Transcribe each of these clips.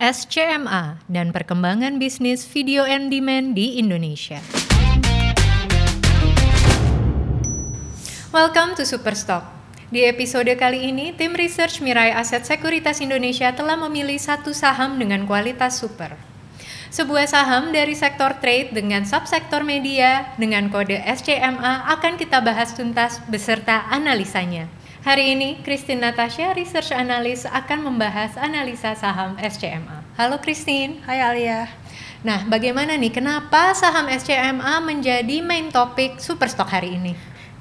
SCMA, dan perkembangan bisnis video on demand di Indonesia. Welcome to Superstock. Di episode kali ini, tim research Mirai Aset Sekuritas Indonesia telah memilih satu saham dengan kualitas super. Sebuah saham dari sektor trade dengan subsektor media dengan kode SCMA akan kita bahas tuntas beserta analisanya. Hari ini, Christine Natasha, Research Analyst, akan membahas analisa saham SCMA. Halo Christine. Hai Alia. Nah, bagaimana nih, kenapa saham SCMA menjadi main topik Superstock hari ini?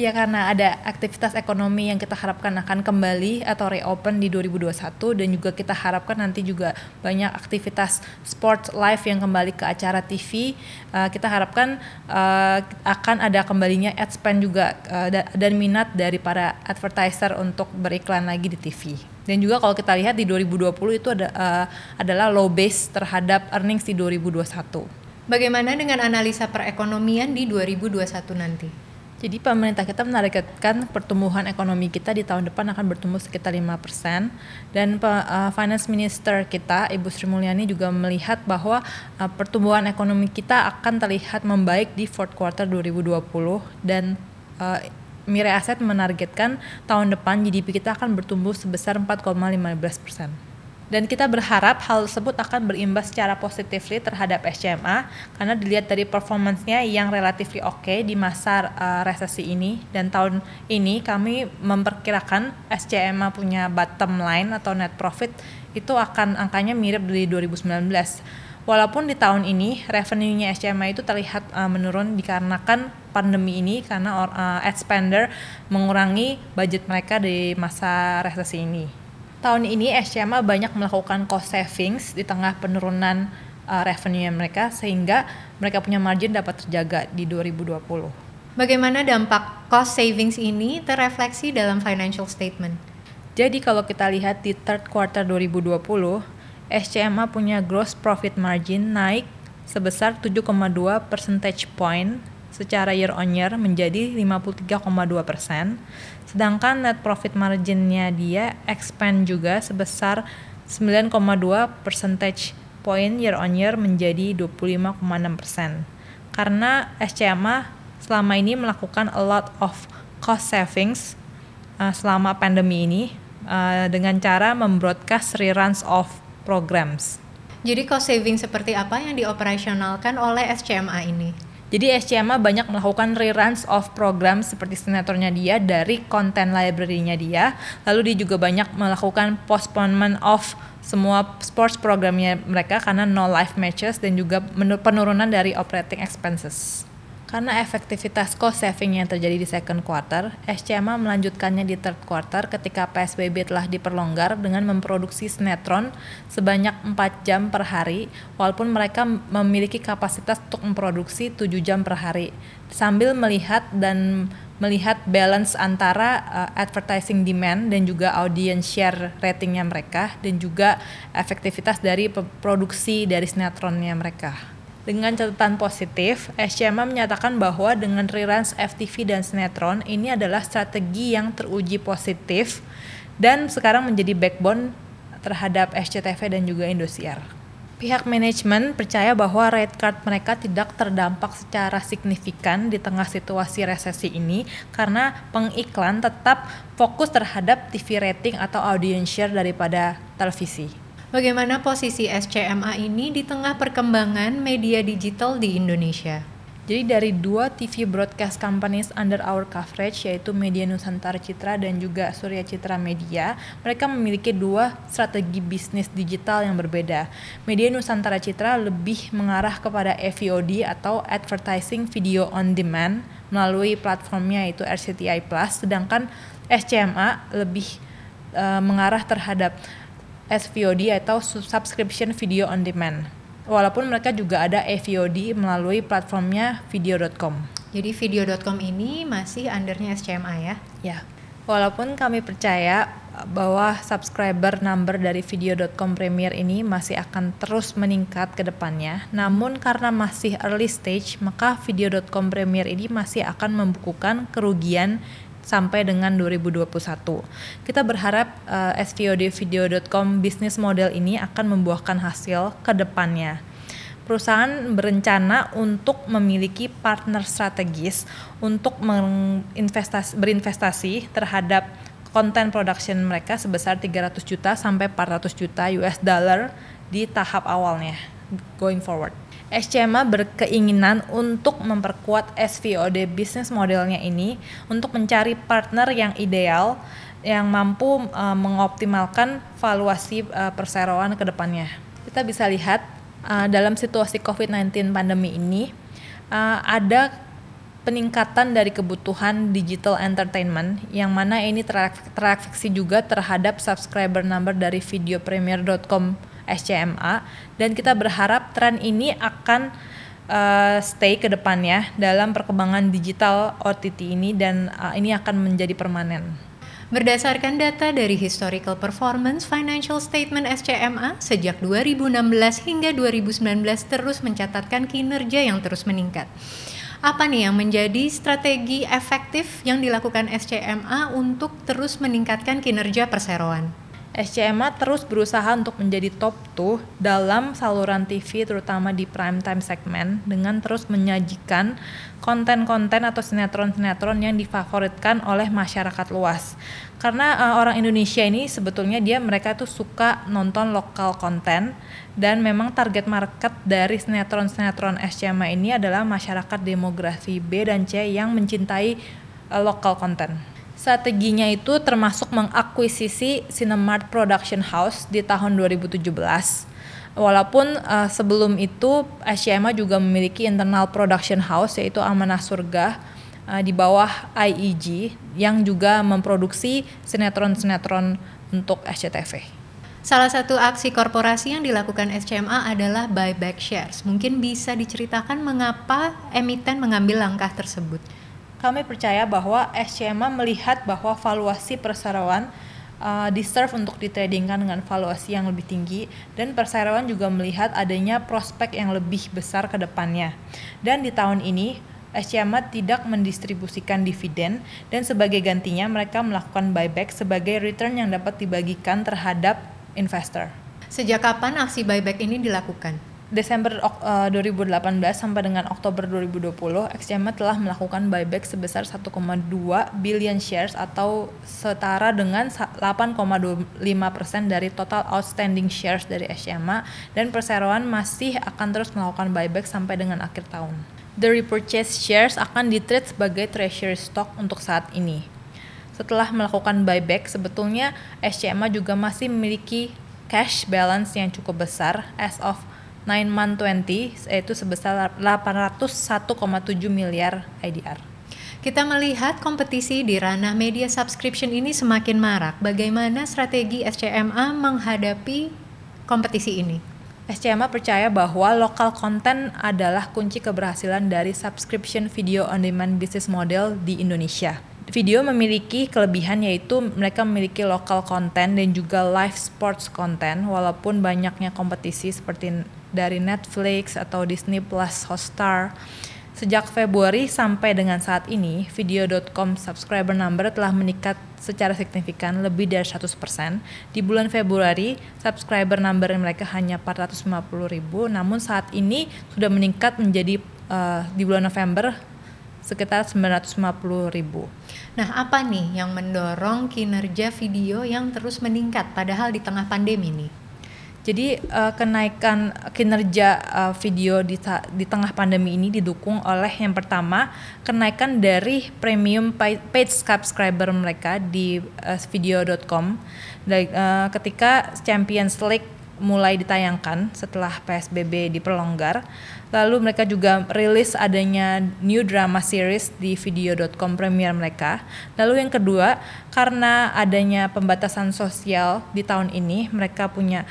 Ya karena ada aktivitas ekonomi yang kita harapkan akan kembali atau reopen di 2021 dan juga kita harapkan nanti juga banyak aktivitas sport live yang kembali ke acara TV. Uh, kita harapkan uh, akan ada kembalinya ad spend juga uh, dan minat dari para advertiser untuk beriklan lagi di TV. Dan juga kalau kita lihat di 2020 itu ada uh, adalah low base terhadap earnings di 2021. Bagaimana dengan analisa perekonomian di 2021 nanti? Jadi pemerintah kita menargetkan pertumbuhan ekonomi kita di tahun depan akan bertumbuh sekitar 5% dan uh, finance minister kita Ibu Sri Mulyani juga melihat bahwa uh, pertumbuhan ekonomi kita akan terlihat membaik di fourth quarter 2020 dan uh, Mirai Aset menargetkan tahun depan GDP kita akan bertumbuh sebesar 4,15 persen dan kita berharap hal tersebut akan berimbas secara positif terhadap SCMA karena dilihat dari performancenya yang relatif oke okay di masa uh, resesi ini. Dan tahun ini kami memperkirakan SCMA punya bottom line atau net profit itu akan angkanya mirip dari 2019 Walaupun di tahun ini revenue-nya SCMA itu terlihat uh, menurun dikarenakan pandemi ini karena uh, ad spender mengurangi budget mereka di masa resesi ini tahun ini SCMA banyak melakukan cost savings di tengah penurunan uh, revenue mereka sehingga mereka punya margin dapat terjaga di 2020. Bagaimana dampak cost savings ini terrefleksi dalam financial statement? Jadi kalau kita lihat di third quarter 2020, SCMA punya gross profit margin naik sebesar 7,2 percentage point secara year on year menjadi 53,2 persen, sedangkan net profit marginnya dia expand juga sebesar 9,2 percentage point year on year menjadi 25,6 persen. Karena SCMA selama ini melakukan a lot of cost savings uh, selama pandemi ini uh, dengan cara membroadcast reruns of programs. Jadi cost saving seperti apa yang dioperasionalkan oleh SCMA ini? Jadi SCMA banyak melakukan reruns of program seperti sinetronnya dia dari konten library-nya dia. Lalu dia juga banyak melakukan postponement of semua sports programnya mereka karena no live matches dan juga penurunan dari operating expenses. Karena efektivitas cost saving yang terjadi di second quarter, SCMA melanjutkannya di third quarter ketika PSBB telah diperlonggar dengan memproduksi sinetron sebanyak 4 jam per hari, walaupun mereka memiliki kapasitas untuk memproduksi 7 jam per hari. Sambil melihat dan melihat balance antara uh, advertising demand dan juga audience share ratingnya mereka dan juga efektivitas dari produksi dari sinetronnya mereka. Dengan catatan positif, SCMA menyatakan bahwa dengan reruns FTV dan sinetron ini adalah strategi yang teruji positif dan sekarang menjadi backbone terhadap SCTV dan juga Indosiar. Pihak manajemen percaya bahwa rate card mereka tidak terdampak secara signifikan di tengah situasi resesi ini karena pengiklan tetap fokus terhadap TV rating atau audience share daripada televisi. Bagaimana posisi SCMA ini di tengah perkembangan media digital di Indonesia? Jadi dari dua TV broadcast companies under our coverage yaitu Media Nusantara Citra dan juga Surya Citra Media, mereka memiliki dua strategi bisnis digital yang berbeda. Media Nusantara Citra lebih mengarah kepada AVOD atau Advertising Video on Demand melalui platformnya yaitu RCTI Plus, sedangkan SCMA lebih uh, mengarah terhadap SVOD atau subscription video on demand. Walaupun mereka juga ada AVOD melalui platformnya video.com. Jadi video.com ini masih undernya SCMA ya? Ya. Walaupun kami percaya bahwa subscriber number dari video.com Premier ini masih akan terus meningkat ke depannya. Namun karena masih early stage, maka video.com Premier ini masih akan membukukan kerugian sampai dengan 2021. Kita berharap uh, svodvideo.com bisnis model ini akan membuahkan hasil ke depannya perusahaan berencana untuk memiliki partner strategis untuk berinvestasi terhadap konten production mereka sebesar 300 juta sampai 400 juta US dollar di tahap awalnya going forward. SCMA berkeinginan untuk memperkuat SVOD bisnis modelnya ini untuk mencari partner yang ideal yang mampu uh, mengoptimalkan valuasi uh, perseroan ke depannya. Kita bisa lihat uh, dalam situasi COVID-19 pandemi ini uh, ada peningkatan dari kebutuhan digital entertainment yang mana ini terefleksi juga terhadap subscriber number dari videopremier.com SCMA dan kita berharap tren ini akan uh, stay ke depannya dalam perkembangan digital OTT ini dan uh, ini akan menjadi permanen. Berdasarkan data dari Historical Performance Financial Statement SCMA, sejak 2016 hingga 2019 terus mencatatkan kinerja yang terus meningkat. Apa nih yang menjadi strategi efektif yang dilakukan SCMA untuk terus meningkatkan kinerja perseroan? SCMA terus berusaha untuk menjadi top 2 dalam saluran TV terutama di prime time segmen dengan terus menyajikan konten-konten atau sinetron-sinetron yang difavoritkan oleh masyarakat luas. Karena uh, orang Indonesia ini sebetulnya dia mereka tuh suka nonton lokal konten dan memang target market dari sinetron-sinetron SCMA ini adalah masyarakat demografi B dan C yang mencintai uh, lokal konten. Strateginya itu termasuk mengakuisisi Cinemark Production House di tahun 2017. Walaupun uh, sebelum itu SCMA juga memiliki internal production house yaitu Amanah Surga uh, di bawah IEG yang juga memproduksi sinetron-sinetron untuk SCTV. Salah satu aksi korporasi yang dilakukan SCMA adalah buyback shares. Mungkin bisa diceritakan mengapa emiten mengambil langkah tersebut. Kami percaya bahwa SCMA melihat bahwa valuasi perseroan uh, deserve untuk ditradingkan dengan valuasi yang lebih tinggi dan perseroan juga melihat adanya prospek yang lebih besar ke depannya. Dan di tahun ini SCMA tidak mendistribusikan dividen dan sebagai gantinya mereka melakukan buyback sebagai return yang dapat dibagikan terhadap investor. Sejak kapan aksi buyback ini dilakukan? Desember uh, 2018 sampai dengan Oktober 2020, XCMA telah melakukan buyback sebesar 1,2 billion shares atau setara dengan 8,25% dari total outstanding shares dari XCMA dan perseroan masih akan terus melakukan buyback sampai dengan akhir tahun. The repurchase shares akan di-trade sebagai treasury stock untuk saat ini. Setelah melakukan buyback, sebetulnya SCMA juga masih memiliki cash balance yang cukup besar as of 9 month 20 yaitu sebesar 801,7 miliar IDR. Kita melihat kompetisi di ranah media subscription ini semakin marak. Bagaimana strategi SCMA menghadapi kompetisi ini? SCMA percaya bahwa lokal konten adalah kunci keberhasilan dari subscription video on demand business model di Indonesia. Video memiliki kelebihan yaitu mereka memiliki lokal konten dan juga live sports konten walaupun banyaknya kompetisi seperti dari Netflix atau Disney Plus Hotstar. Sejak Februari sampai dengan saat ini, video.com subscriber number telah meningkat secara signifikan lebih dari 100%. Di bulan Februari, subscriber number mereka hanya 450 ribu, namun saat ini sudah meningkat menjadi uh, di bulan November sekitar 950 ribu. Nah, apa nih yang mendorong kinerja video yang terus meningkat padahal di tengah pandemi nih? Jadi uh, kenaikan kinerja uh, video di di tengah pandemi ini didukung oleh yang pertama kenaikan dari premium paid subscriber mereka di uh, video.com uh, ketika Champions League mulai ditayangkan setelah PSBB diperlonggar. Lalu mereka juga rilis adanya new drama series di video.com premier mereka. Lalu yang kedua, karena adanya pembatasan sosial di tahun ini, mereka punya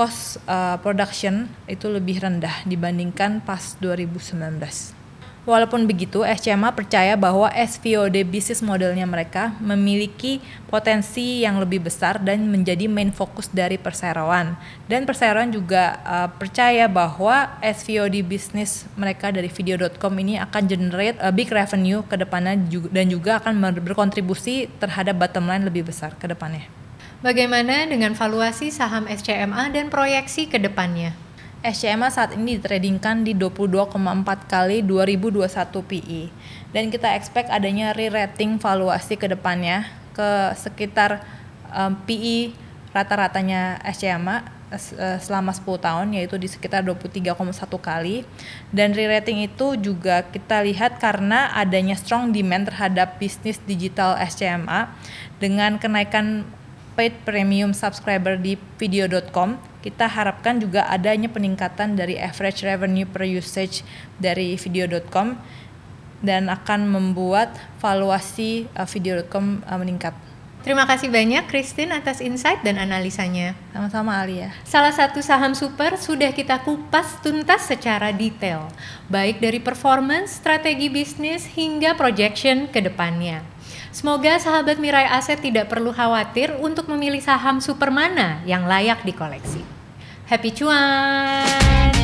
cost uh, production itu lebih rendah dibandingkan pas 2019. Walaupun begitu, SCMA percaya bahwa SVOD bisnis modelnya mereka memiliki potensi yang lebih besar dan menjadi main fokus dari perseroan. Dan perseroan juga uh, percaya bahwa SVOD bisnis mereka dari video.com ini akan generate a big revenue ke depannya dan juga akan berkontribusi terhadap bottom line lebih besar ke depannya. Bagaimana dengan valuasi saham SCMA dan proyeksi ke depannya? SCMA saat ini ditradingkan di 22,4 kali 2021 PE dan kita expect adanya re-rating valuasi ke depannya ke sekitar um, PE rata-ratanya SCMA uh, selama 10 tahun yaitu di sekitar 23,1 kali dan re-rating itu juga kita lihat karena adanya strong demand terhadap bisnis digital SCMA dengan kenaikan paid premium subscriber di video.com, kita harapkan juga adanya peningkatan dari average revenue per usage dari video.com dan akan membuat valuasi uh, video.com uh, meningkat. Terima kasih banyak Christine atas insight dan analisanya. Sama-sama Alia. Salah satu saham super sudah kita kupas tuntas secara detail, baik dari performance, strategi bisnis hingga projection ke depannya. Semoga sahabat Mirai Aset tidak perlu khawatir untuk memilih saham super mana yang layak dikoleksi. Happy cuan!